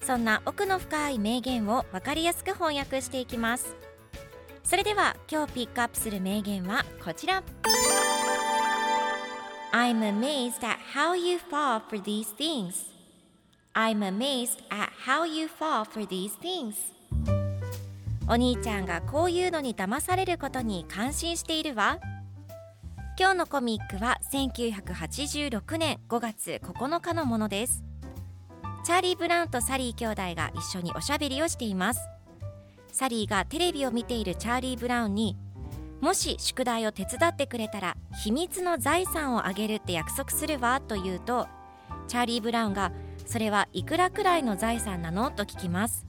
そんな奥の深い名言を分かりやすく翻訳していきます。それでは今日ピックアップする名言はこちら。I'm amazed at how you fall for these things. I'm amazed at how you fall for these things. お兄ちゃんがこういうのに騙されることに感心しているわ。今日のコミックは1986年5月9日のものです。チャーリー・ブラウンとサリー兄弟が一緒におしゃべりをしています。サリーがテレビを見ているチャーリー・ブラウンにもし宿題を手伝ってくれたら秘密の財産をあげるって約束するわと言うとチャーリー・ブラウンがそれはいくらくらいの財産なのと聞きます。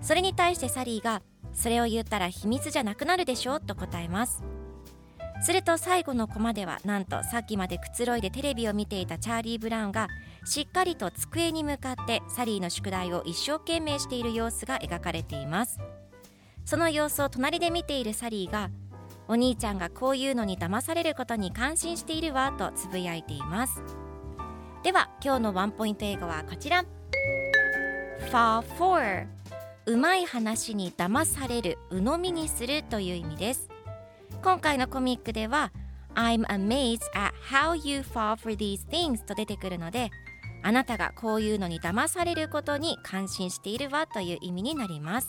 それに対してサリーがそれを言ったら秘密じゃなくなるでしょうと答えます。すると最後のコマではなんとさっきまでくつろいでテレビを見ていたチャーリー・ブラウンがしっかりと机に向かってサリーの宿題を一生懸命している様子が描かれています。その様子を隣で見ているサリーがお兄ちゃんがこういうのに騙されることに感心しているわとつぶやいています。では今日のワンポイント英語はこちら。Fall for うまい話に騙される鵜呑みにするという意味です今回のコミックでは I'm amazed at how you fall for these things と出てくるのであなたがこういうのに騙されることに感心しているわという意味になります。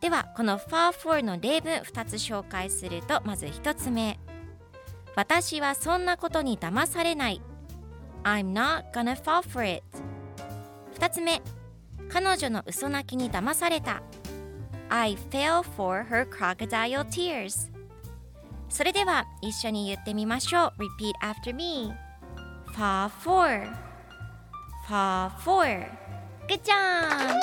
ではこの fall for の例文2つ紹介するとまず1つ目。私はそんなことに騙されない。I'm not gonna fall for it 2つ目。彼女の嘘泣きに騙された。I fell for her crocodile tears それでは一緒に言ってみましょう Repeat after me Fall for Fall for Good job!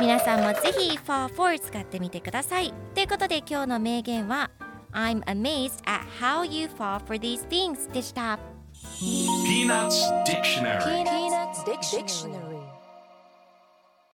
皆さんもぜひ Fall for 使ってみてくださいということで今日の名言は I'm amazed at how you fall for these things でした Peanuts Dictionary Peanuts Dictionary.